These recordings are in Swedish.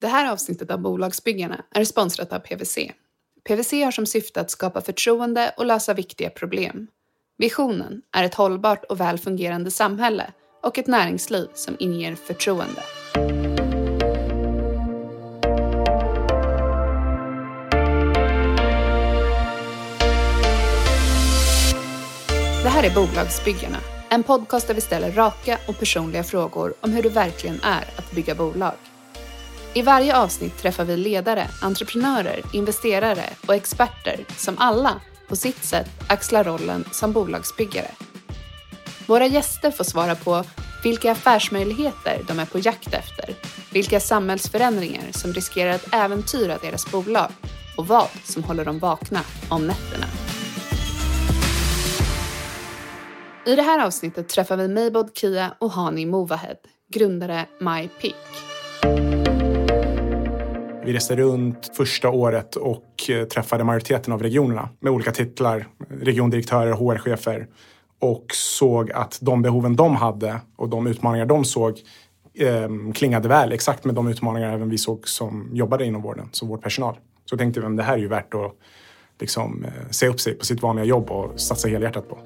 Det här avsnittet av Bolagsbyggarna är sponsrat av PWC. PWC har som syfte att skapa förtroende och lösa viktiga problem. Visionen är ett hållbart och väl fungerande samhälle och ett näringsliv som inger förtroende. Det här är Bolagsbyggarna, en podcast där vi ställer raka och personliga frågor om hur det verkligen är att bygga bolag. I varje avsnitt träffar vi ledare, entreprenörer, investerare och experter som alla, på sitt sätt, axlar rollen som bolagsbyggare. Våra gäster får svara på vilka affärsmöjligheter de är på jakt efter, vilka samhällsförändringar som riskerar att äventyra deras bolag och vad som håller dem vakna om nätterna. I det här avsnittet träffar vi Maybod Kia och Hani Movahed, grundare MyPeak. Vi reste runt första året och eh, träffade majoriteten av regionerna med olika titlar, regiondirektörer, HR-chefer och såg att de behoven de hade och de utmaningar de såg eh, klingade väl exakt med de utmaningar även vi såg som jobbade inom vården, som vårdpersonal. Så tänkte vi att det här är ju värt att liksom, eh, se upp sig på sitt vanliga jobb och satsa helhjärtat på.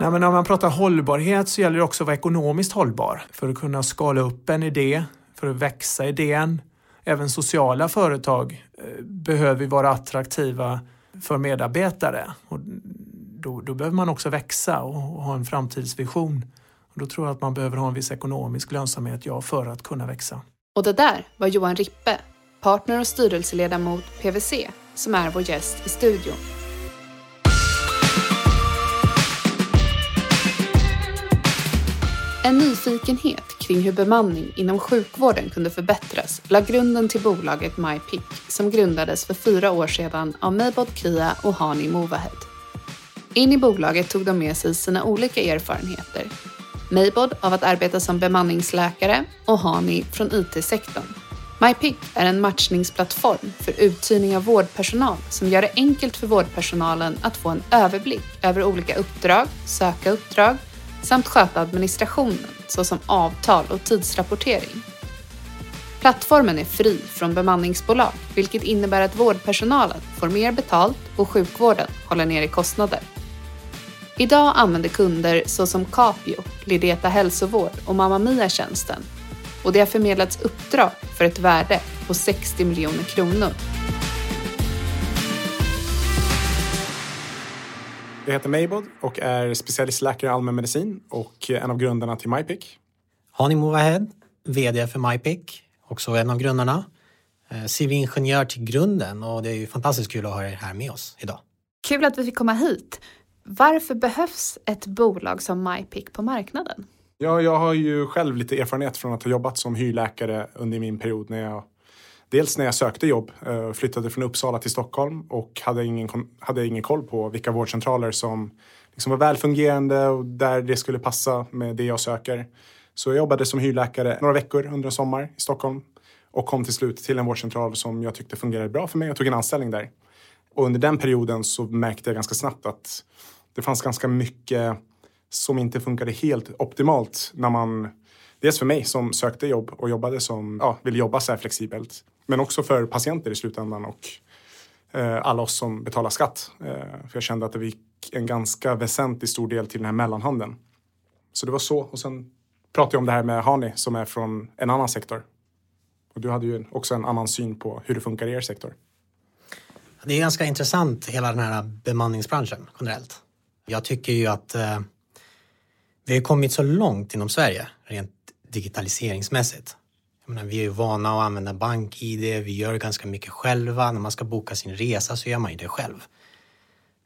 Nej, men när man pratar hållbarhet så gäller det också att vara ekonomiskt hållbar för att kunna skala upp en idé, för att växa idén. Även sociala företag eh, behöver vara attraktiva för medarbetare. Och då, då behöver man också växa och, och ha en framtidsvision. Och då tror jag att man behöver ha en viss ekonomisk lönsamhet, ja, för att kunna växa. Och det där var Johan Rippe, partner och styrelseledamot PWC, som är vår gäst i studion. En nyfikenhet kring hur bemanning inom sjukvården kunde förbättras la grunden till bolaget MyPick som grundades för fyra år sedan av Maybod Kia och Hani Movahed. In i bolaget tog de med sig sina olika erfarenheter. Maybod av att arbeta som bemanningsläkare och Hani från IT-sektorn. MyPick är en matchningsplattform för uthyrning av vårdpersonal som gör det enkelt för vårdpersonalen att få en överblick över olika uppdrag, söka uppdrag samt sköta administrationen såsom avtal och tidsrapportering. Plattformen är fri från bemanningsbolag vilket innebär att vårdpersonalen får mer betalt och sjukvården håller nere kostnader. Idag använder kunder såsom Capio, Lideta hälsovård och Mamma Mia-tjänsten och det har förmedlats uppdrag för ett värde på 60 miljoner kronor. Jag heter Maybod och är specialistläkare i allmänmedicin och en av grundarna till MyPick. Hani Movahed, VD för MyPick, också en av grundarna. Eh, Civilingenjör till grunden och det är ju fantastiskt kul att ha er här med oss idag. Kul att vi fick komma hit. Varför behövs ett bolag som MyPick på marknaden? Ja, jag har ju själv lite erfarenhet från att ha jobbat som hyrläkare under min period när jag Dels när jag sökte jobb, eh, flyttade från Uppsala till Stockholm och hade ingen, hade ingen koll på vilka vårdcentraler som liksom var välfungerande och där det skulle passa med det jag söker. Så jag jobbade som hyrläkare några veckor under en sommar i Stockholm och kom till slut till en vårdcentral som jag tyckte fungerade bra för mig och tog en anställning där. Och under den perioden så märkte jag ganska snabbt att det fanns ganska mycket som inte funkade helt optimalt när man Dels för mig som sökte jobb och jobbade som, ja, ville jobba så här flexibelt. Men också för patienter i slutändan och eh, alla oss som betalar skatt. Eh, för jag kände att det gick en ganska väsentlig stor del till den här mellanhanden. Så det var så. Och sen pratade jag om det här med Hani som är från en annan sektor. Och du hade ju också en annan syn på hur det funkar i er sektor. Det är ganska intressant hela den här bemanningsbranschen generellt. Jag tycker ju att eh, vi har kommit så långt inom Sverige rent digitaliseringsmässigt. Jag menar, vi är ju vana att använda bank-id, vi gör ganska mycket själva. När man ska boka sin resa så gör man ju det själv.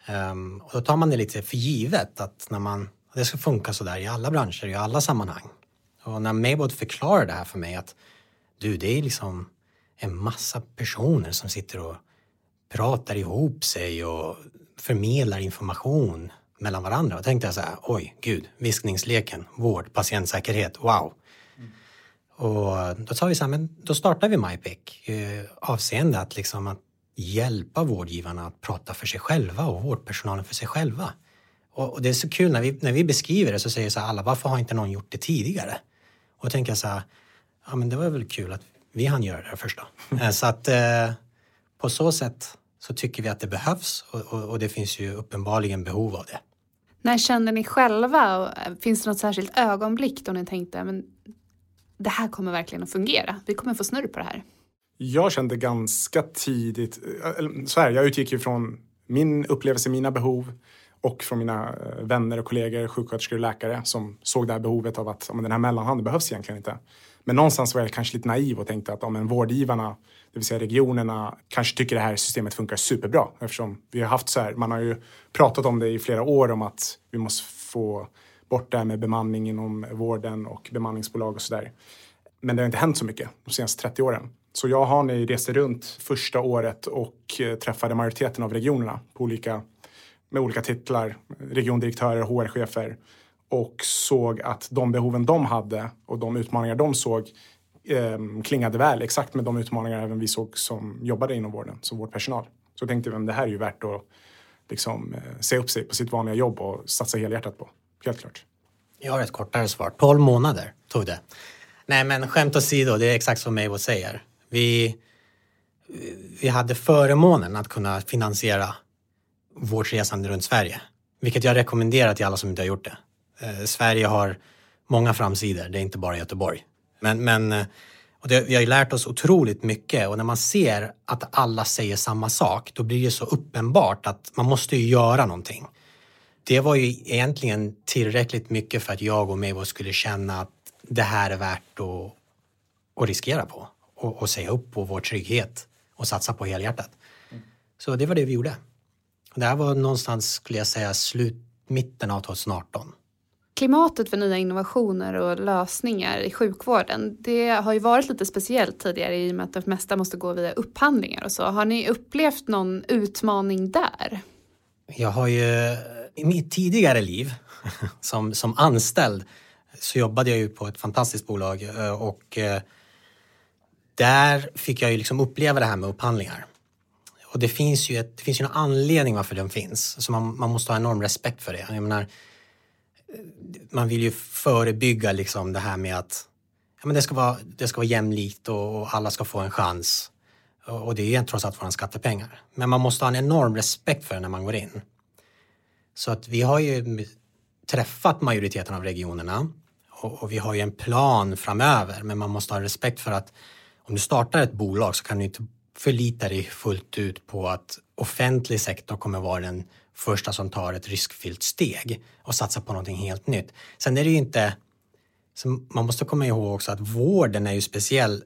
Um, och då tar man det lite för givet att när man, det ska funka så där i alla branscher, i alla sammanhang. Och när Maybot förklarar det här för mig att du, det är liksom en massa personer som sitter och pratar ihop sig och förmedlar information mellan varandra. Och tänkte jag så här, oj, gud, viskningsleken, vård, patientsäkerhet, wow. Och då sa vi så här, men då startar vi MyPick eh, avseende att, liksom att hjälpa vårdgivarna att prata för sig själva och vårdpersonalen för sig själva. Och, och det är så kul när vi, när vi beskriver det så säger så här alla, varför har inte någon gjort det tidigare? Och då tänker jag så här, ja men det var väl kul att vi hann göra det först då. Eh, så att eh, på så sätt så tycker vi att det behövs och, och, och det finns ju uppenbarligen behov av det. När kände ni själva, finns det något särskilt ögonblick då ni tänkte men det här kommer verkligen att fungera, vi kommer få snurr på det här? Jag kände ganska tidigt, eh, så här, jag utgick ju från min upplevelse, mina behov och från mina eh, vänner och kollegor, sjuksköterskor och läkare som såg det här behovet av att den här mellanhanden behövs egentligen inte. Men någonstans var jag kanske lite naiv och tänkte att ja, en vårdgivarna, det vill säga regionerna, kanske tycker det här systemet funkar superbra eftersom vi har haft så här, man har ju pratat om det i flera år om att vi måste få bort det här med bemanning inom vården och bemanningsbolag och sådär. Men det har inte hänt så mycket de senaste 30 åren. Så jag och Hani reste runt första året och eh, träffade majoriteten av regionerna på olika, med olika titlar, regiondirektörer, HR-chefer och såg att de behoven de hade och de utmaningar de såg eh, klingade väl exakt med de utmaningar även vi såg som jobbade inom vården, som vårdpersonal. Så tänkte vi att det här är ju värt att liksom, eh, se upp sig på sitt vanliga jobb och satsa helhjärtat på. Helt klart. Jag har ett kortare svar. 12 månader tog det. Nej men skämt åsido, det är exakt som Meivo säger. Vi, vi hade förmånen att kunna finansiera vårt resande runt Sverige. Vilket jag rekommenderar till alla som inte har gjort det. Eh, Sverige har många framsidor, det är inte bara Göteborg. Men, men eh, och det, vi har ju lärt oss otroligt mycket och när man ser att alla säger samma sak då blir det så uppenbart att man måste ju göra någonting. Det var ju egentligen tillräckligt mycket för att jag och Meivo skulle känna att det här är värt att, att riskera på och, och säga upp på vår trygghet och satsa på helhjärtat. Så det var det vi gjorde. det här var någonstans, skulle jag säga, slut, mitten av 2018. Klimatet för nya innovationer och lösningar i sjukvården, det har ju varit lite speciellt tidigare i och med att det mesta måste gå via upphandlingar och så. Har ni upplevt någon utmaning där? Jag har ju i mitt tidigare liv som, som anställd så jobbade jag ju på ett fantastiskt bolag eh, och eh, där fick jag ju liksom uppleva det här med upphandlingar. Och det finns ju, ett, det finns ju en anledning varför den finns. Så man, man måste ha enorm respekt för det. Jag menar, eh, man vill ju förebygga liksom det här med att ja, men det, ska vara, det ska vara jämlikt och, och alla ska få en chans. Och, och det är trots allt våra skattepengar. Men man måste ha en enorm respekt för det när man går in. Så att vi har ju träffat majoriteten av regionerna och, och vi har ju en plan framöver men man måste ha respekt för att om du startar ett bolag så kan du inte förlita dig fullt ut på att offentlig sektor kommer vara den första som tar ett riskfyllt steg och satsar på någonting helt nytt. Sen är det ju inte... man måste komma ihåg också att vården är ju speciell.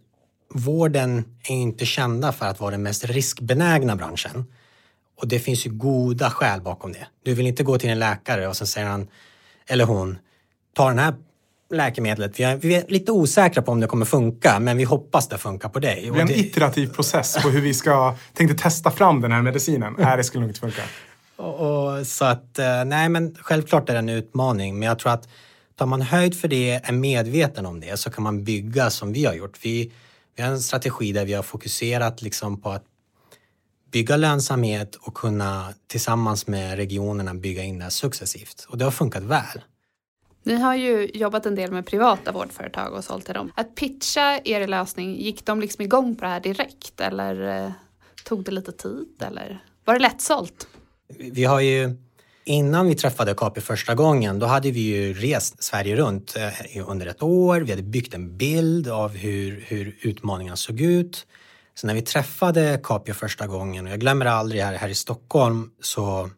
Vården är inte kända för att vara den mest riskbenägna branschen. Och det finns ju goda skäl bakom det. Du vill inte gå till en läkare och sen säger han eller hon, ta den här läkemedlet. Vi är, vi är, lite osäkra på om det kommer funka, men vi hoppas det funkar på dig. Det blir en det... iterativ process på hur vi ska tänkte testa fram den här medicinen. Nej, det skulle nog inte funka. Och, och, så att, eh, nej men självklart är det en utmaning, men jag tror att tar man höjd för det, är medveten om det, så kan man bygga som vi har gjort. Vi, vi har en strategi där vi har fokuserat liksom på att bygga lönsamhet och kunna tillsammans med regionerna bygga in det successivt. Och det har funkat väl. Ni har ju jobbat en del med privata vårdföretag och sålt till dem. Att pitcha er lösning, gick de liksom igång på det här direkt eller eh, tog det lite tid eller var det lättsålt? Vi har ju Innan vi träffade Capri första gången, då hade vi ju rest Sverige runt eh, under ett år. Vi hade byggt en bild av hur, hur utmaningarna såg ut. Så när vi träffade Capio första gången, och jag glömmer aldrig här, här i Stockholm, så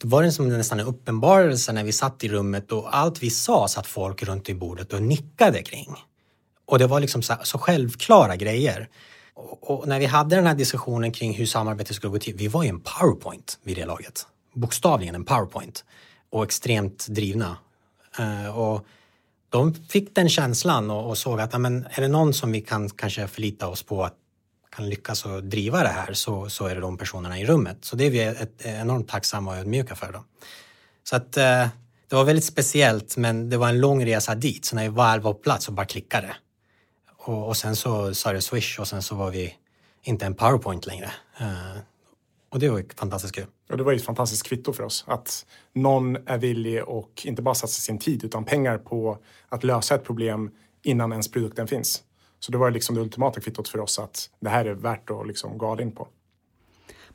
det var det som nästan en uppenbarelse när vi satt i rummet och allt vi sa satt folk runt i bordet och nickade kring. Och det var liksom så, så självklara grejer. Och, och, när vi hade den här diskussionen kring hur samarbetet skulle gå till, vi var ju en powerpoint vid det laget. Bokstavligen en powerpoint. Och extremt drivna. Uh, och de fick den känslan och, och såg att amen, är det någon som vi kan kanske förlita oss på att kan lyckas och driva det här så, så är det de personerna i rummet. Så det är vi ett, enormt tacksamma och ödmjuka för. Dem. Så att eh, det var väldigt speciellt men det var en lång resa dit så när vi väl var på plats så bara klickade det. Och, och sen så sa det swish och sen så var vi inte en powerpoint längre. Eh, och det var fantastiskt kul. Och det var ju ett fantastiskt kvitto för oss. Att någon är villig och inte bara satsa sin tid utan pengar på att lösa ett problem innan ens produkten finns. Så det var liksom det ultimata kvittot för oss att det här är värt att liksom gå all in på.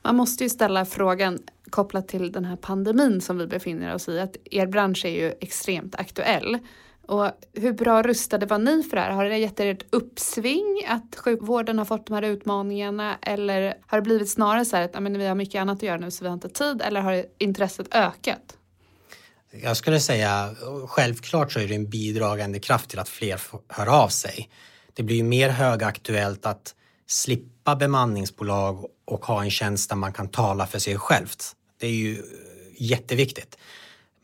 Man måste ju ställa frågan kopplat till den här pandemin som vi befinner oss i, att er bransch är ju extremt aktuell. Och hur bra rustade var ni för det här? Har det gett er ett uppsving att sjukvården har fått de här utmaningarna eller har det blivit snarare så här att men, vi har mycket annat att göra nu så vi har inte tid eller har intresset ökat? Jag skulle säga självklart så är det en bidragande kraft till att fler hör av sig. Det blir ju mer högaktuellt att slippa bemanningsbolag och ha en tjänst där man kan tala för sig självt. Det är ju eh, jätteviktigt.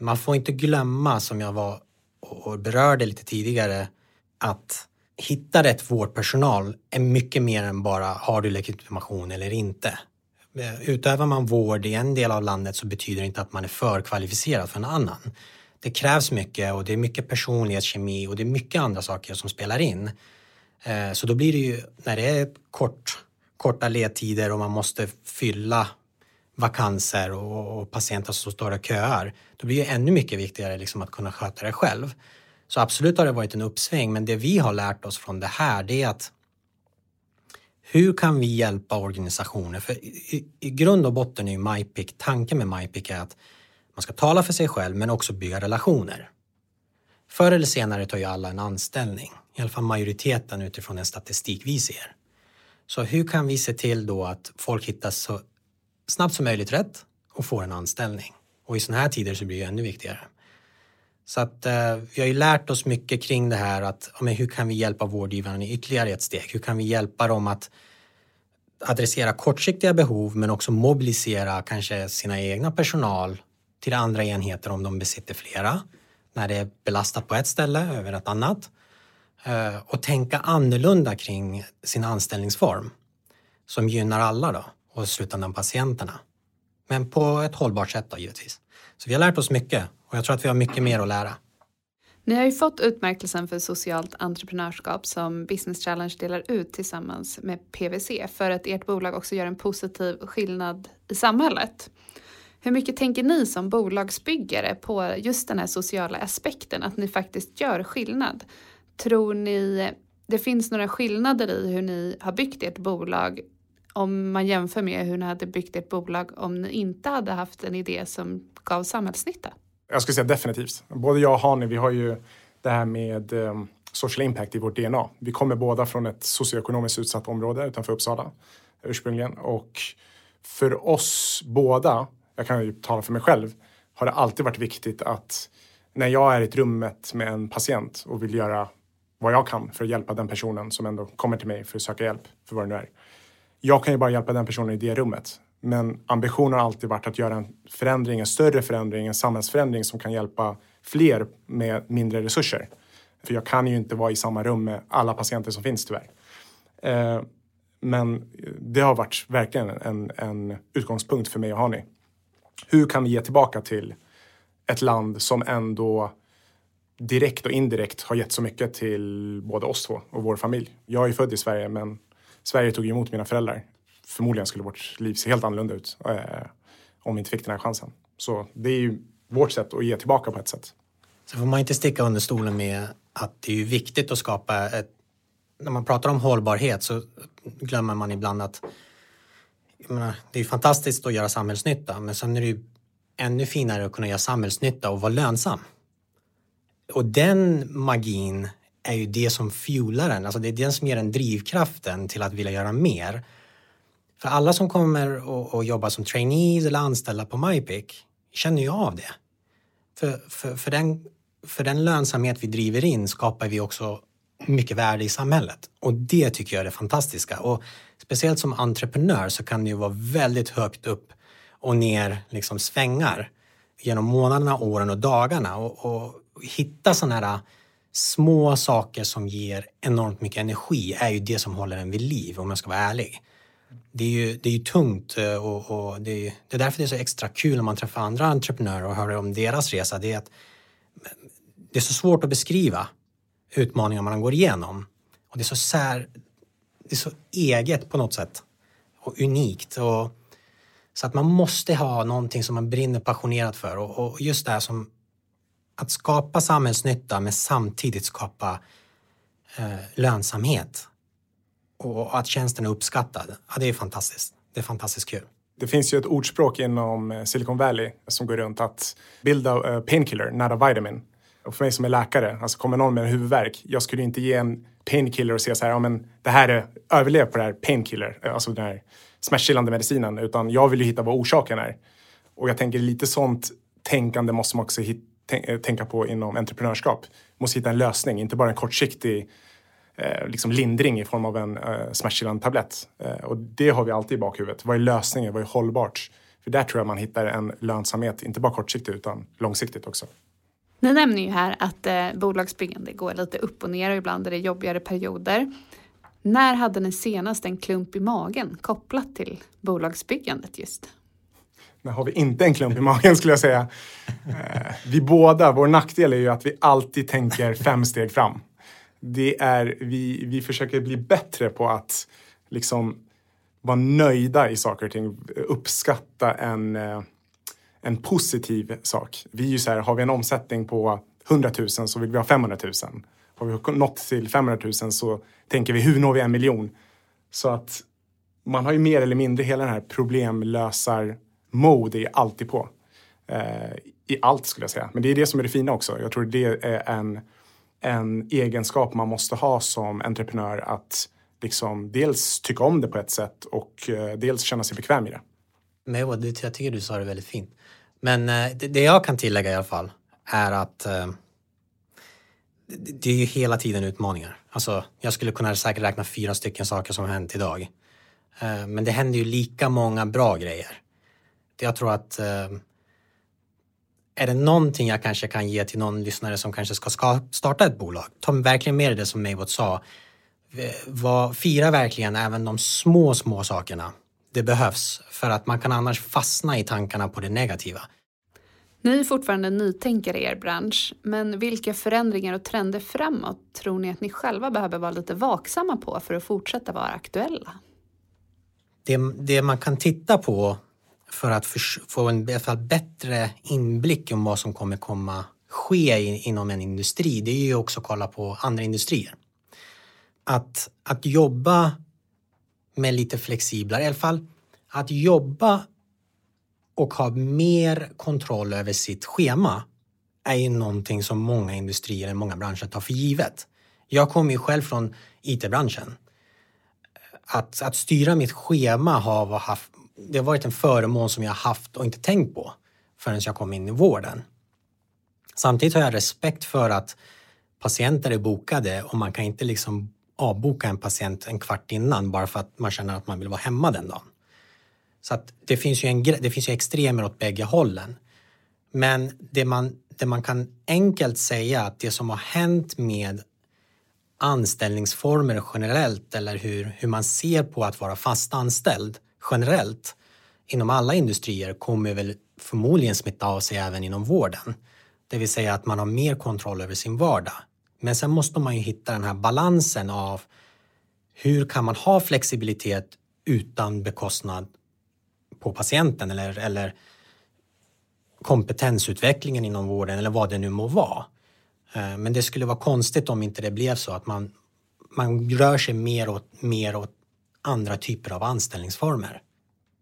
Man får inte glömma, som jag var och berörde lite tidigare, att hitta rätt vårdpersonal är mycket mer än bara har du legitimation eller inte. Eh, utövar man vård i en del av landet så betyder det inte att man är för kvalificerad för en annan. Det krävs mycket och det är mycket personlighetskemi och det är mycket andra saker som spelar in. Eh, så då blir det ju, när det är kort, korta ledtider och man måste fylla vakanser och, och patienter som står och köar, då blir det ännu mycket viktigare liksom att kunna sköta det själv. Så absolut har det varit en uppsving, men det vi har lärt oss från det här, det är att hur kan vi hjälpa organisationer? För i, i grund och botten är ju MyPick, tanken med MyPick är att man ska tala för sig själv men också bygga relationer. Förr eller senare tar ju alla en anställning, i alla fall majoriteten utifrån den statistik vi ser. Så hur kan vi se till då att folk hittar så snabbt som möjligt rätt och får en anställning? Och i sådana här tider så blir det ännu viktigare. Så att eh, vi har ju lärt oss mycket kring det här att ja, men hur kan vi hjälpa vårdgivarna i ytterligare ett steg? Hur kan vi hjälpa dem att adressera kortsiktiga behov men också mobilisera kanske sina egna personal till andra enheter om de besitter flera. När det är belastat på ett ställe över ett annat. Eh, och tänka annorlunda kring sin anställningsform som gynnar alla då och i slutändan patienterna. Men på ett hållbart sätt då givetvis. Så vi har lärt oss mycket och jag tror att vi har mycket mer att lära. Ni har ju fått utmärkelsen för socialt entreprenörskap som Business Challenge delar ut tillsammans med PWC för att ert bolag också gör en positiv skillnad i samhället. Hur mycket tänker ni som bolagsbyggare på just den här sociala aspekten, att ni faktiskt gör skillnad? Tror ni det finns några skillnader i hur ni har byggt ert bolag om man jämför med hur ni hade byggt ert bolag om ni inte hade haft en idé som gav samhällsnytta? Jag skulle säga definitivt. Både jag och Hani, vi har ju det här med ehm, social impact i vårt DNA. Vi kommer båda från ett socioekonomiskt utsatt område utanför Uppsala ursprungligen och för oss båda, jag kan ju tala för mig själv, har det alltid varit viktigt att när jag är i ett rummet med en patient och vill göra vad jag kan för att hjälpa den personen som ändå kommer till mig för att söka hjälp för vad det nu är. Jag kan ju bara hjälpa den personen i det rummet. Men ambitionen har alltid varit att göra en förändring, en större förändring, en samhällsförändring som kan hjälpa fler med mindre resurser. För jag kan ju inte vara i samma rum med alla patienter som finns tyvärr. Eh, men det har varit verkligen en, en utgångspunkt för mig och Hani. Hur kan vi ge tillbaka till ett land som ändå direkt och indirekt har gett så mycket till både oss två och vår familj. Jag är född i Sverige men Sverige tog emot mina föräldrar förmodligen skulle vårt liv se helt annorlunda ut eh, om vi inte fick den här chansen. Så det är ju vårt sätt att ge tillbaka på ett sätt. Så får man inte sticka under stolen med att det är viktigt att skapa ett... När man pratar om hållbarhet så glömmer man ibland att menar, det är fantastiskt att göra samhällsnytta men sen är det ju ännu finare att kunna göra samhällsnytta och vara lönsam. Och den magin är ju det som fuelar en, alltså det är den som ger en drivkraften till att vilja göra mer. För alla som kommer och, och jobbar som trainees eller anställda på MyPick känner ju av det. För, för, för, den, för den lönsamhet vi driver in skapar vi också mycket värde i samhället. Och det tycker jag är det fantastiska. Och speciellt som entreprenör så kan det ju vara väldigt högt upp och ner liksom svängar genom månaderna, åren och dagarna. Och, och hitta sådana här små saker som ger enormt mycket energi är ju det som håller en vid liv om jag ska vara ärlig det är ju, det är ju tungt eh, och, och det, är, det är därför det är så extra kul när man träffar andra entreprenörer och hör om deras resa. Det är att det är så svårt att beskriva utmaningar man går igenom. Och det är så sär, det är så eget på något sätt och unikt. Och, så att man måste ha någonting som man brinner passionerat för och, och just det här som att skapa samhällsnytta men samtidigt skapa eh, lönsamhet och att tjänsten är uppskattad, ja, det är fantastiskt. Det är fantastiskt kul. Det finns ju ett ordspråk inom eh, Silicon Valley som går runt att build a eh, painkiller, not a vitamin. Och för mig som är läkare, alltså kommer någon med en huvudvärk, jag skulle inte ge en painkiller och säga så här, ja men det här är, överlev på det här painkiller, eh, alltså den här smärtstillande medicinen, utan jag vill ju hitta vad orsaken är. Och jag tänker lite sånt tänkande måste man också hitta Eh, tänka på inom entreprenörskap. Man måste hitta en lösning, inte bara en kortsiktig eh, liksom lindring i form av en eh, smärtstillande tablett. Eh, och det har vi alltid i bakhuvudet. Vad är lösningen? Vad är hållbart? För där tror jag man hittar en lönsamhet, inte bara kortsiktigt utan långsiktigt också. Ni nämner ju här att eh, bolagsbyggande går lite upp och ner och ibland är det jobbigare perioder. När hade ni senast en klump i magen kopplat till bolagsbyggandet just? När har vi inte en klump i magen skulle jag säga. Eh, vi båda, vår nackdel är ju att vi alltid tänker fem steg fram. Det är, vi, vi försöker bli bättre på att liksom vara nöjda i saker och ting, uppskatta en eh, en positiv sak. Vi är ju så här, har vi en omsättning på 100 000 så vill vi ha 500 000. Har vi nått till 500 000 så tänker vi hur når vi en miljon? Så att man har ju mer eller mindre hela den här problemlösar mode är alltid på. Eh, I allt skulle jag säga. Men det är det som är det fina också. Jag tror det är en, en egenskap man måste ha som entreprenör att liksom dels tycka om det på ett sätt och eh, dels känna sig bekväm i det. Men jag tycker du sa det väldigt fint. Men eh, det jag kan tillägga i alla fall är att eh, det är ju hela tiden utmaningar. Alltså, jag skulle kunna säkert räkna fyra stycken saker som har hänt idag. Eh, men det händer ju lika många bra grejer. Jag tror att är det någonting jag kanske kan ge till någon lyssnare som kanske ska starta ett bolag, ta verkligen med det som Maybot sa. Var, fira verkligen även de små, små sakerna det behövs för att man kan annars fastna i tankarna på det negativa. Ni är fortfarande nytänkare i er bransch, men vilka förändringar och trender framåt tror ni att ni själva behöver vara lite vaksamma på för att fortsätta vara aktuella? Det, det man kan titta på för att för, få en bättre inblick om vad som kommer komma ske inom en industri, det är ju också att kolla på andra industrier. Att, att jobba med lite flexiblare, i alla fall att jobba och ha mer kontroll över sitt schema är ju någonting som många industrier, många branscher tar för givet. Jag kommer ju själv från IT-branschen. Att, att styra mitt schema har, haft, det har varit en förmån som jag haft och inte tänkt på förrän jag kom in i vården. Samtidigt har jag respekt för att patienter är bokade och man kan inte liksom avboka en patient en kvart innan bara för att man känner att man vill vara hemma den dagen. Så att det finns ju, en, det finns ju extremer åt bägge hållen. Men det man, det man kan enkelt säga att det som har hänt med anställningsformer generellt eller hur, hur man ser på att vara fast anställd generellt inom alla industrier kommer väl förmodligen smitta av sig även inom vården. Det vill säga att man har mer kontroll över sin vardag. Men sen måste man ju hitta den här balansen av hur kan man ha flexibilitet utan bekostnad på patienten eller, eller kompetensutvecklingen inom vården eller vad det nu må vara. Eh, men det skulle vara konstigt om inte det blev så att man, man rör sig mer åt, mer åt andra typer av anställningsformer.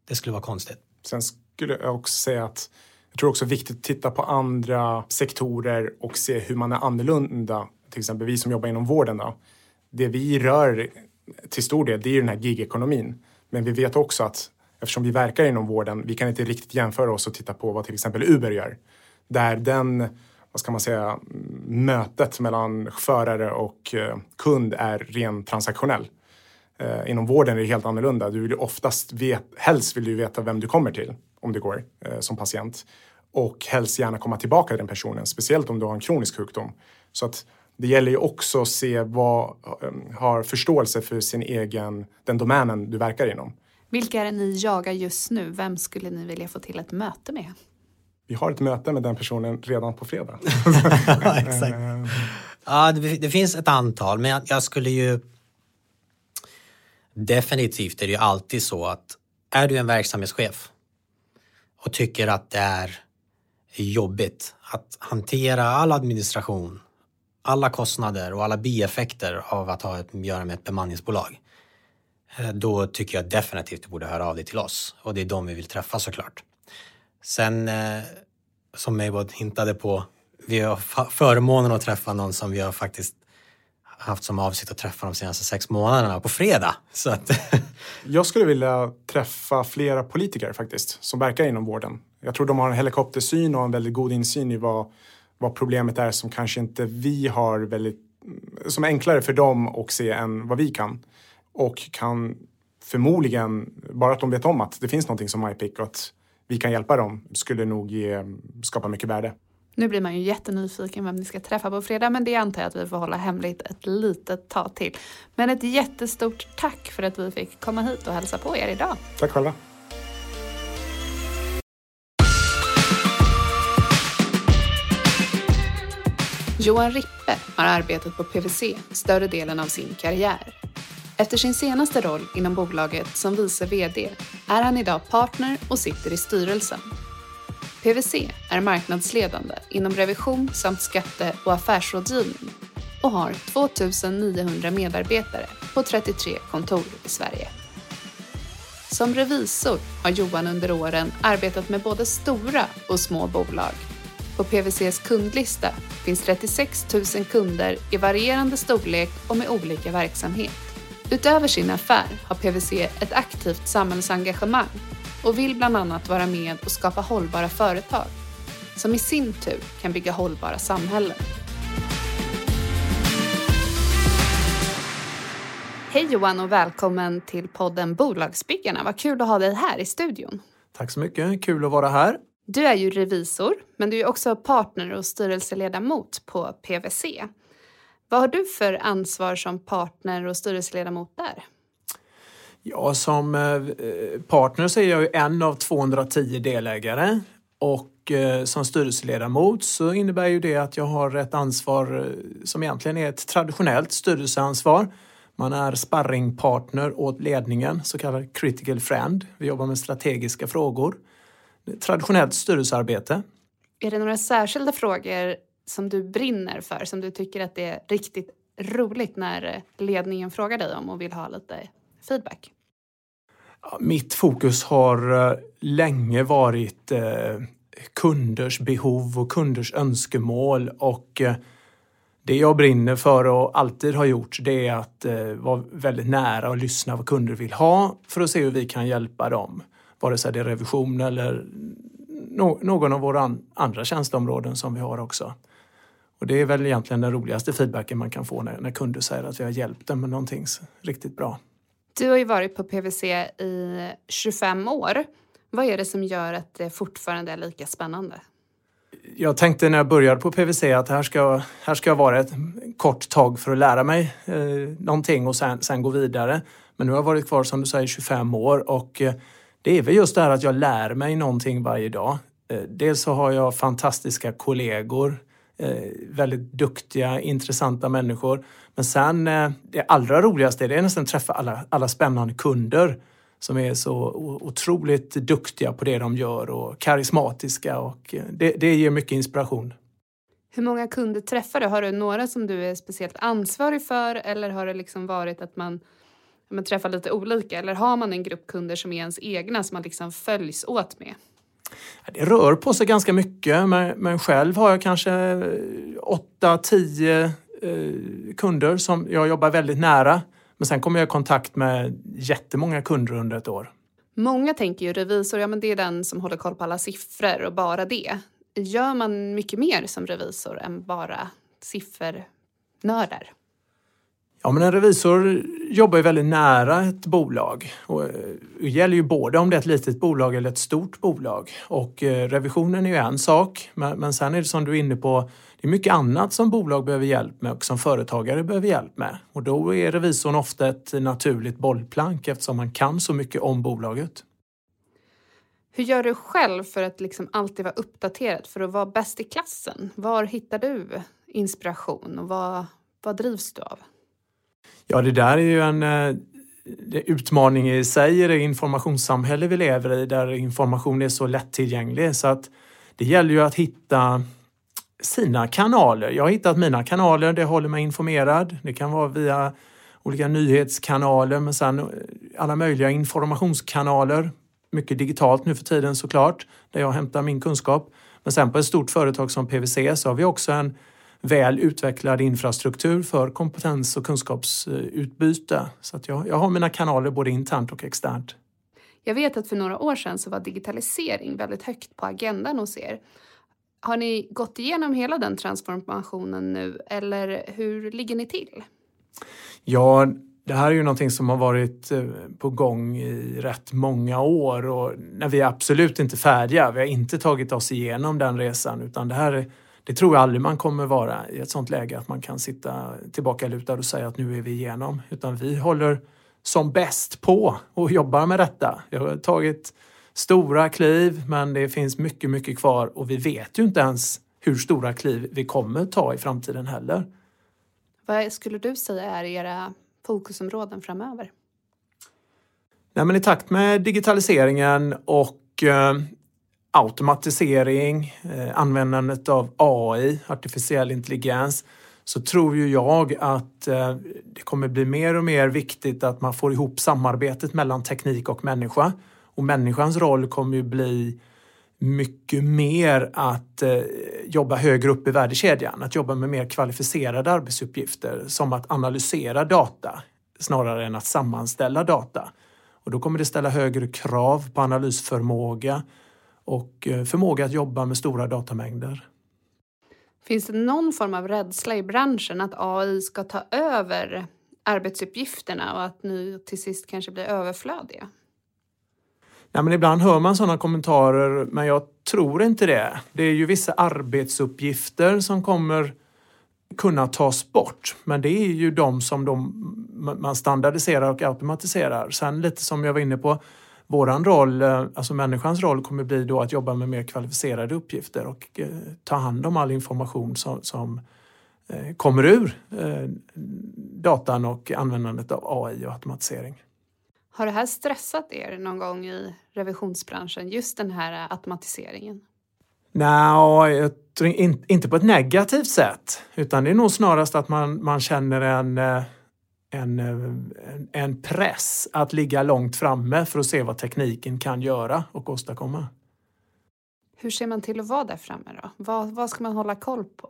Det skulle vara konstigt. Sen skulle jag också säga att jag tror också det är viktigt att titta på andra sektorer och se hur man är annorlunda. Till exempel vi som jobbar inom vården. Då. Det vi rör till stor del, det är den här gigekonomin. Men vi vet också att eftersom vi verkar inom vården, vi kan inte riktigt jämföra oss och titta på vad till exempel Uber gör. Där den, vad ska man säga, mötet mellan förare och eh, kund är rent transaktionell. Eh, inom vården är det helt annorlunda. Du vill ju oftast vet, helst vill du veta vem du kommer till, om det går, eh, som patient. Och helst gärna komma tillbaka till den personen, speciellt om du har en kronisk sjukdom. Så att det gäller ju också att se vad, har förståelse för sin egen, den domänen du verkar inom. Vilka är det ni jagar just nu? Vem skulle ni vilja få till ett möte med? Vi har ett möte med den personen redan på fredag. Exakt. ja, det, det, finns ett antal, men jag, jag, skulle ju... Definitivt är det ju alltid så att är du en verksamhetschef och tycker att det är jobbigt att hantera all administration, alla kostnader och alla bieffekter av att ha att göra med ett bemanningsbolag, eh, då tycker jag definitivt du borde höra av dig till oss. Och det är de vi vill träffa såklart. Sen, eh, som Maybod hintade på, vi har förmånen att träffa någon som vi har faktiskt haft som avsikt att träffa de senaste sex månaderna på fredag. Så att jag skulle vilja träffa flera politiker faktiskt, som verkar inom vården. Jag tror de har en helikoptersyn och en väldigt god insyn i vad, vad problemet är som kanske inte vi har väldigt, som är enklare för dem att se än vad vi kan. Och kan förmodligen, bara att de vet om att det finns någonting som MyPick och att vi kan hjälpa dem, skulle nog ge, skapa mycket värde. Nu blir man ju jättenyfiken vem ni ska träffa på fredag men det antar jag att vi får hålla hemligt ett litet tag till. Men ett jättestort tack för att vi fick komma hit och hälsa på er idag. Tack själva. Johan Rippe har arbetat på PWC större delen av sin karriär. Efter sin senaste roll inom bolaget som vice VD är han idag partner och sitter i styrelsen. PWC är marknadsledande inom revision samt skatte och affärsrådgivning och har 2900 medarbetare på 33 kontor i Sverige. Som revisor har Johan under åren arbetat med både stora och små bolag. På PWCs kundlista finns 36 000 kunder i varierande storlek och med olika verksamhet. Utöver sin affär har PWC ett aktivt samhällsengagemang och vill bland annat vara med och skapa hållbara företag som i sin tur kan bygga hållbara samhällen. Hej Johan och välkommen till podden Bolagsbyggarna. Vad kul att ha dig här i studion. Tack så mycket, kul att vara här. Du är ju revisor, men du är också partner och styrelseledamot på PWC. Vad har du för ansvar som partner och styrelseledamot där? Ja, som eh, partner så är jag ju en av 210 delägare och eh, som styrelseledamot så innebär ju det att jag har ett ansvar eh, som egentligen är ett traditionellt styrelseansvar. Man är sparringpartner åt ledningen, så kallad critical friend. Vi jobbar med strategiska frågor. Traditionellt styrelsearbete. Är det några särskilda frågor som du brinner för, som du tycker att det är riktigt roligt när ledningen frågar dig om och vill ha lite feedback? Mitt fokus har eh, länge varit eh, kunders behov och kunders önskemål och eh, det jag brinner för och alltid har gjort det är att vara väldigt nära och lyssna vad kunder vill ha för att se hur vi kan hjälpa dem. Vare sig det är revision eller någon av våra andra tjänsteområden som vi har också. Och det är väl egentligen den roligaste feedbacken man kan få när, kunder säger att vi har hjälpt dem med någonting riktigt bra. Du har ju varit på PVC i 25 år. Vad är det som gör att det fortfarande är lika spännande? Jag tänkte när jag började på PVC att här ska, här ska jag vara ett kort tag för att lära mig eh, någonting och sen, sen gå vidare. Men nu har jag varit kvar som du säger 25 år och eh, det är väl just det här att jag lär mig någonting varje dag. Eh, dels så har jag fantastiska kollegor eh, väldigt duktiga, intressanta människor. Men sen eh, det allra roligaste det är nästan att träffa alla, alla spännande kunder som är så otroligt duktiga på det de gör och karismatiska och eh, det, det ger mycket inspiration. Hur många kunder träffar du? Har du några som du är speciellt ansvarig för eller har det liksom varit att man, man träffar lite olika eller har man en grupp kunder som är ens egna som man liksom följs åt med? Det rör på sig ganska mycket men, men själv har jag kanske 8-10 eh, kunder som jag jobbar väldigt nära. Men sen kommer jag i kontakt med jättemånga kunder under ett år. Många tänker ju revisor, ja men det är den som håller koll på alla siffror och bara det. Gör man mycket mer som revisor än bara siffernördar? Ja, men en revisor jobbar ju väldigt nära ett bolag. Och eh, det gäller ju både om det är ett litet bolag eller ett stort bolag. Och eh, revisionen är ju en sak, men sen är det som du är inne på, det är mycket annat som bolag behöver hjälp med och som företagare behöver hjälp med. Och då är revisorn ofta ett naturligt bollplank eftersom man kan så mycket om bolaget. Hur gör du själv för att liksom alltid vara uppdaterad, för att vara bäst i klassen? Var hittar du inspiration och vad, vad drivs du av? Ja, det där är ju en eh, utmaning i sig i det informationssamhälle vi lever i där information är så lättillgänglig. Så att det gäller ju att hitta sina kanaler. Jag har hittat mina kanaler, det håller mig informerad. Det kan vara via olika nyhetskanaler men sen eh, alla möjliga informationskanaler. Mycket digitalt nu för tiden såklart, där jag hämtar min kunskap. Men sen på ett stort företag som PWC så har vi också en väl utvecklad infrastruktur för kompetens och kunskapsutbyte. Så att jag, jag har mina kanaler både internt och externt. Jag vet att för några år sedan så var digitalisering väldigt högt på agendan hos er. Har ni gått igenom hela den transformationen nu eller hur ligger ni till? Ja, det här är ju någonting som har varit eh, på gång i rätt många år och när vi är absolut inte färdiga. Vi har inte tagit oss igenom den resan utan det här det tror jag aldrig man kommer vara i ett sånt läge att man kan sitta tillbaka lutad och säga att nu är vi igenom. Utan vi håller som bäst på och jobbar med detta. Jag har tagit stora kliv men det finns mycket, mycket kvar och vi vet ju inte ens hur stora kliv vi kommer ta i framtiden heller. Vad skulle du säga är era fokusområden framöver? Nej, men I takt med digitaliseringen och eh, automatisering, eh, användandet av AI, artificiell intelligens, så tror ju jag att eh, det kommer bli mer och mer viktigt att man får ihop samarbetet mellan teknik och människa. Och människans roll kommer ju bli mycket mer att eh, jobba högre upp i värdekedjan, att jobba med mer kvalificerade arbetsuppgifter som att analysera data snarare än att sammanställa data. Och då kommer det ställa högre krav på analysförmåga och eh, förmåga att jobba med stora datamängder. Finns det någon form av rädsla i branschen att AI ska ta över arbetsuppgifterna och att ni till sist kanske blir överflödiga? Nej, men ibland hör man sådana kommentarer, men jag tror inte det. Det är ju vissa arbetsuppgifter som kommer kunna tas bort, men det är ju de som de, man standardiserar och automatiserar. Sen lite som jag var inne på, våran roll, eh, alltså människans roll kommer bli då att jobba med mer kvalificerade uppgifter och eh, ta hand om all information som, som eh, kommer ur eh, datan och användandet av AI och automatisering. Har det här stressat er någon gång i revisionsbranschen, just den här automatiseringen? Nej, no, inte på ett negativt sätt. Utan det är nog snarast att man, man känner en en, en press att ligga långt framme för att se vad tekniken kan göra och åstadkomma. Hur ser man till att vara där framme då? Vad, vad ska man hålla koll på?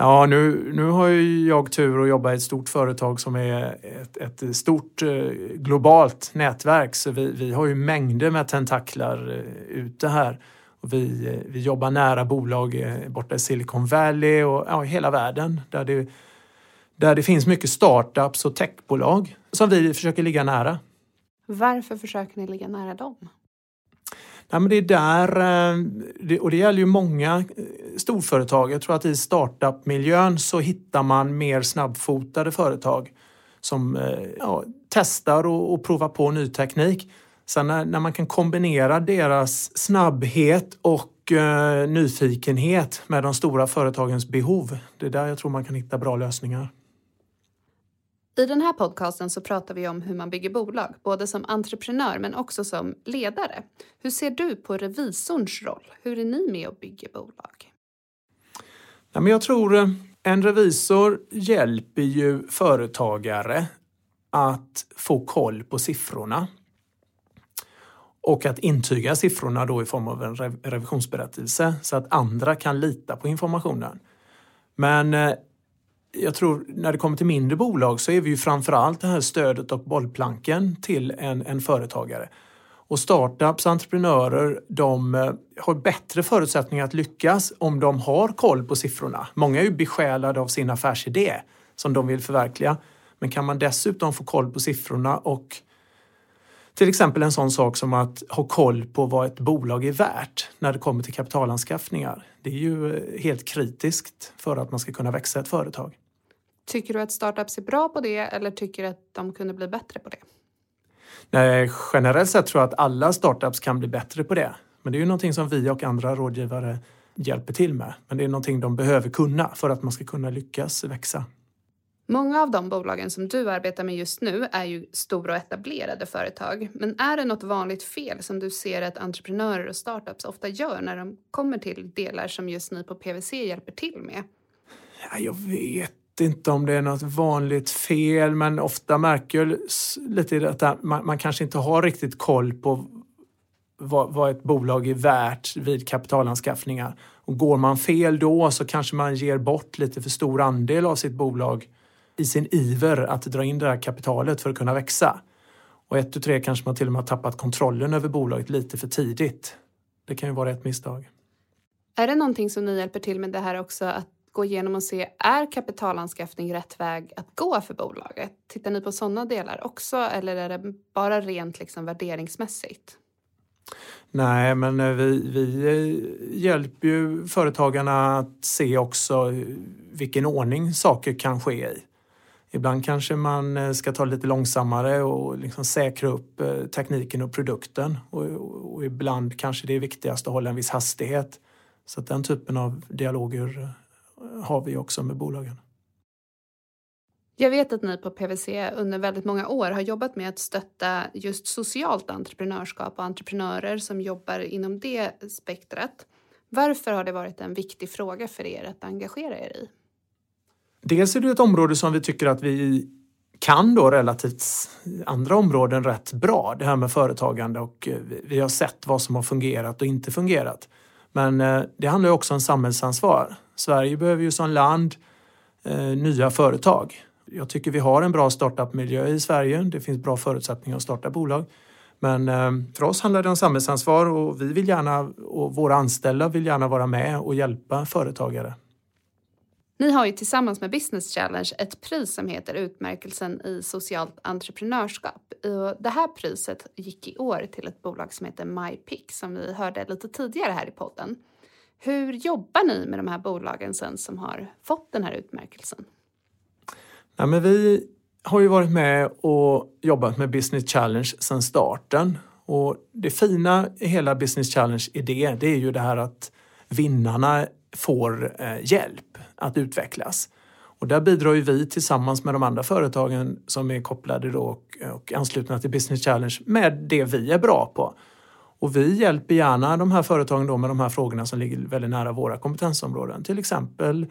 Ja, nu, nu har jag tur att jobba i ett stort företag som är ett, ett stort eh, globalt nätverk. Så vi, vi har ju mängder med tentaklar eh, ute här. Och vi, eh, vi jobbar nära bolag borta i Silicon Valley och ja, hela världen där det där det finns mycket startups och techbolag som vi försöker ligga nära. Varför försöker ni ligga nära dem? Nej, men det är där, eh, och det gäller ju många eh, storföretag. Jag tror att i startup-miljön så hittar man mer snabbfotade företag som eh, ja, testar och, och provar på ny teknik. Sen när, när, man kan kombinera deras snabbhet och eh, nyfikenhet med de stora företagens behov, det är där jag tror man kan hitta bra lösningar. I den här podcasten så pratar vi om hur man bygger bolag, både som entreprenör men också som ledare. Hur ser du på revisorns roll? Hur är ni med och bygger bolag? Ja, men jag tror eh, en revisor hjälper ju företagare att få koll på siffrorna och att intyga siffrorna då i form av en revisionsberättelse så att andra kan lita på informationen. Men eh, jag tror när det kommer till mindre bolag så är vi ju framförallt det här stödet och bollplanken till en, en företagare. Och startups, entreprenörer, de eh, har bättre förutsättningar att lyckas om de har koll på siffrorna. Många är ju besjälade av sin affärsidé som de vill förverkliga. Men kan man dessutom få koll på siffrorna och till exempel en sån sak som att ha koll på vad ett bolag är värt när det kommer till kapitalanskaffningar. Det är ju eh, helt kritiskt för att man ska kunna växa ett företag. Tycker du att startups är bra på det eller tycker du att de kunde bli bättre på det? Nej, generellt sett tror jag att alla startups kan bli bättre på det. Men det är ju någonting som vi och andra rådgivare hjälper till med. Men det är någonting de behöver kunna för att man ska kunna lyckas växa. Många av de bolagen som du arbetar med just nu är ju stora och etablerade företag. Men är det något vanligt fel som du ser att entreprenörer och startups ofta gör när de kommer till delar som just ni på PWC hjälper till med? Ja, jag vet inte om det är något vanligt fel, men ofta märker jag lite att man, man kanske inte har riktigt koll på vad, vad, ett bolag är värt vid kapitalanskaffningar. Och går man fel då så kanske man ger bort lite för stor andel av sitt bolag i sin iver att dra in det här kapitalet för att kunna växa. Och ett och tre kanske man till och med har tappat kontrollen över bolaget lite för tidigt. Det kan ju vara ett misstag. Är det någonting som ni hjälper till med det här också, att gå igenom och se, är kapitalanskaffning rätt väg att gå för bolaget? Tittar ni på sådana delar också eller är det bara rent liksom värderingsmässigt? Nej, men eh, vi, vi eh, hjälper ju företagarna att se också vilken ordning saker kan ske i. Ibland kanske man eh, ska ta det lite långsammare och liksom säkra upp eh, tekniken och produkten. Och, och ibland kanske det är viktigast att hålla en viss hastighet. Så den typen av dialoger eh, har vi också med bolagen. Jag vet att ni på PWC under väldigt många år har jobbat med att stötta just socialt entreprenörskap och entreprenörer som jobbar inom det spektrat. Varför har det varit en viktig fråga för er att engagera er i? Dels är det ett område som vi tycker att vi kan då relativt andra områden rätt bra, det här med företagande och eh, vi har sett vad som har fungerat och inte fungerat. Men eh, det handlar också om samhällsansvar. Sverige behöver ju som land eh, nya företag. Jag tycker vi har en bra startupmiljö i Sverige. Det finns bra förutsättningar att starta bolag. Men för oss handlar det om samhällsansvar och vi vill gärna och våra anställda vill gärna vara med och hjälpa företagare. Ni har ju tillsammans med Business Challenge ett pris som heter Utmärkelsen i socialt entreprenörskap. Det här priset gick i år till ett bolag som heter MyPick som vi hörde lite tidigare här i podden. Hur jobbar ni med de här bolagen sen som har fått den här utmärkelsen? Ja, men vi har ju varit med och jobbat med Business Challenge sedan starten. Och det fina i hela Business Challenge idé, det är ju det här att vinnarna får eh, hjälp att utvecklas. Och där bidrar ju vi tillsammans med de andra företagen som är kopplade då och, och anslutna till Business Challenge med det vi är bra på. Och vi hjälper gärna de här företagen då med de här frågorna som ligger väldigt nära våra kompetensområden. Till exempel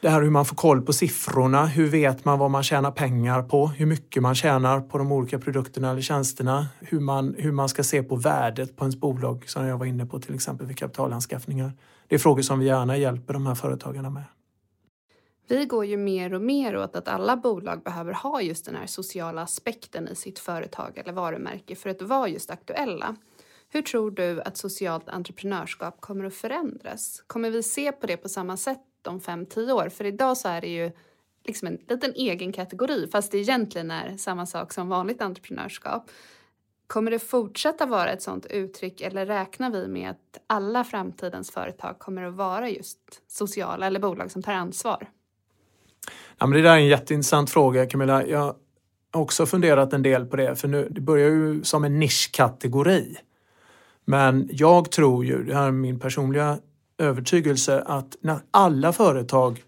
det här hur man får koll på siffrorna. Hur vet man vad man tjänar pengar på? Hur mycket man tjänar på de olika produkterna eller tjänsterna? Hur man, hur man ska se på värdet på ens bolag som jag var inne på till exempel vid kapitalanskaffningar. Det är frågor som vi gärna hjälper de här företagarna med. Vi går ju mer och mer åt att alla bolag behöver ha just den här sociala aspekten i sitt företag eller varumärke för att vara just aktuella. Hur tror du att socialt entreprenörskap kommer att förändras? Kommer vi se på det på samma sätt om fem tio år? För idag så är det ju liksom en liten egen kategori fast det egentligen är samma sak som vanligt entreprenörskap. Kommer det fortsätta vara ett sådant uttryck eller räknar vi med att alla framtidens företag kommer att vara just sociala eller bolag som tar ansvar? Ja, men det där är en jätteintressant fråga Camilla. Jag har också funderat en del på det för nu, det börjar ju som en nischkategori. Men jag tror ju, det här är min personliga övertygelse, att när alla företag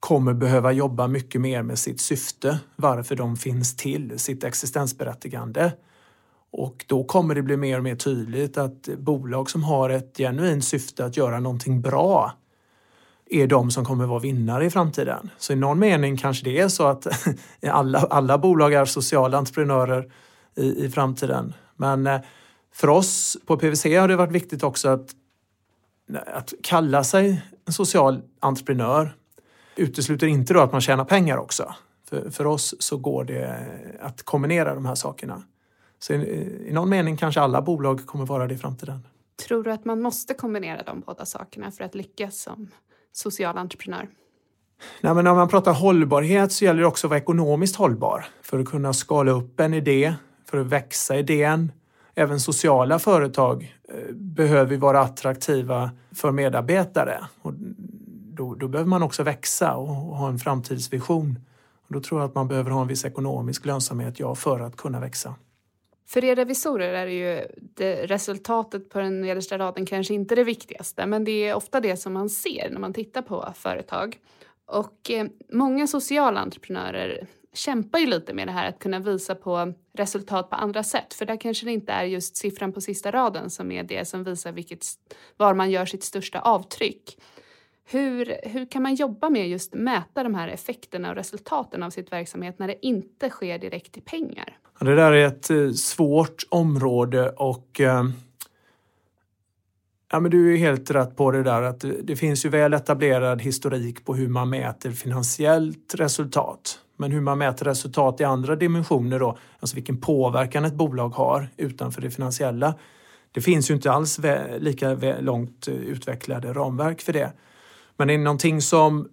kommer behöva jobba mycket mer med sitt syfte, varför de finns till, sitt existensberättigande. Och då kommer det bli mer och mer tydligt att bolag som har ett genuint syfte att göra någonting bra är de som kommer vara vinnare i framtiden. Så i någon mening kanske det är så att alla, alla bolag är sociala entreprenörer i, i framtiden. Men eh, för oss på PWC har det varit viktigt också att, att kalla sig en social entreprenör utesluter inte då att man tjänar pengar också. För, för oss så går det att kombinera de här sakerna. Så i, någon mening kanske alla bolag kommer vara det i framtiden. Tror du att man måste kombinera de båda sakerna för att lyckas som social entreprenör? Nej, men när man pratar hållbarhet så gäller det också att vara ekonomiskt hållbar för att kunna skala upp en idé, för att växa idén, även sociala företag eh, behöver vara attraktiva för medarbetare. Och då, då, behöver man också växa och ha en framtidsvision. Och då tror jag att man behöver ha en viss ekonomisk lönsamhet ja, för att kunna växa. För er revisorer är det ju det, resultatet på den nedersta raden kanske inte det viktigaste men det är ofta det som man ser när man tittar på företag. Och eh, många sociala entreprenörer kämpar ju lite med det här att kunna visa på resultat på andra sätt. För där kanske det inte är just siffran på sista raden som är det som visar vilket, var man gör sitt största avtryck. Hur, hur kan man jobba med just mäta de här effekterna och resultaten av sitt verksamhet när det inte sker direkt i pengar? Det där är ett eh, svårt område och eh, Ja, men du är helt rätt på det där att det finns ju väl etablerad historik på hur man mäter finansiellt resultat. Men hur man mäter resultat i andra dimensioner då, alltså vilken påverkan ett bolag har utanför det finansiella. Det finns ju inte alls lika långt eh, utvecklade ramverk för det. Men det är någonting som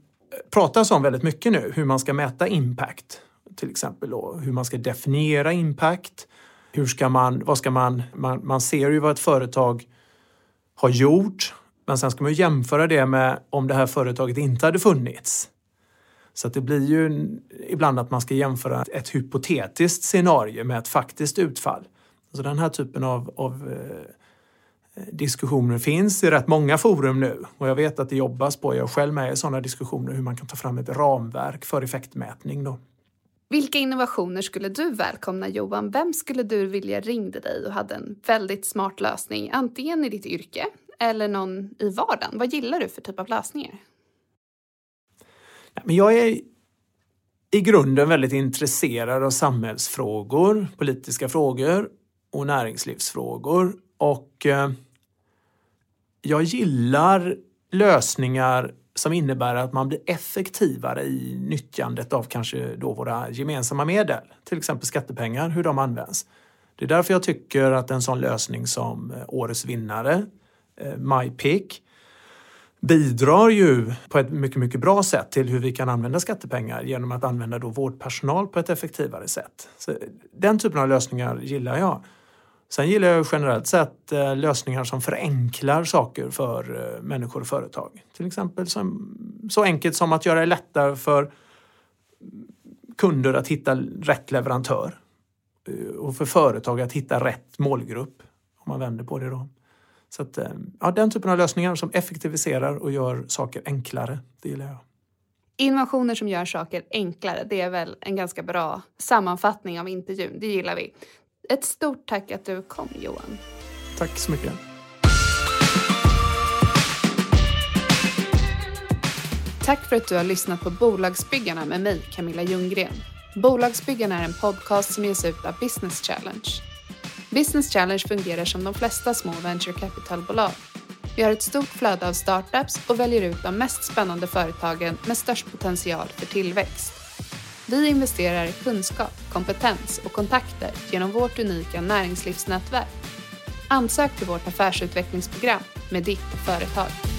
pratas om väldigt mycket nu, hur man ska mäta impact. Till exempel då, hur man ska definiera impact. Hur ska man, vad ska man, man, man ser ju vad ett företag har gjort, men sen ska man jämföra det med om det här företaget inte hade funnits. Så det blir ju ibland att man ska jämföra ett hypotetiskt scenario med ett faktiskt utfall. Så den här typen av, av eh, diskussioner finns i rätt många forum nu och jag vet att det jobbas på, jag är själv med i sådana diskussioner, hur man kan ta fram ett ramverk för effektmätning. Då. Vilka innovationer skulle du välkomna Johan? Vem skulle du vilja ringde dig och hade en väldigt smart lösning, antingen i ditt yrke eller någon i vardagen? Vad gillar du för typ av lösningar? Men jag är i grunden väldigt intresserad av samhällsfrågor, politiska frågor och näringslivsfrågor. Och eh, jag gillar lösningar som innebär att man blir effektivare i nyttjandet av kanske då våra gemensamma medel, till exempel skattepengar, hur de används. Det är därför jag tycker att en sån lösning som eh, Årets vinnare, eh, MyPick, bidrar ju på ett mycket, mycket bra sätt till hur vi kan använda skattepengar genom att använda då vårdpersonal på ett effektivare sätt. Så eh, den typen av lösningar gillar jag. Sen gillar jag generellt sett eh, lösningar som förenklar saker för eh, människor och företag. Till exempel som, så enkelt som att göra det lättare för kunder att hitta rätt leverantör eh, och för företag att hitta rätt målgrupp, om man vänder på det då. Så att, ja, den typen av lösningar som effektiviserar och gör saker enklare, det gillar jag. Innovationer som gör saker enklare, det är väl en ganska bra sammanfattning av intervjun. Det gillar vi. Ett stort tack att du kom Johan. Tack så mycket. Tack för att du har lyssnat på Bolagsbyggarna med mig, Camilla Ljunggren. Bolagsbyggarna är en podcast som ges ut av Business Challenge. Business Challenge fungerar som de flesta små venture capital-bolag. Vi har ett stort flöde av startups och väljer ut de mest spännande företagen med störst potential för tillväxt. Vi investerar i kunskap, kompetens och kontakter genom vårt unika näringslivsnätverk. Ansök till vårt affärsutvecklingsprogram med ditt företag.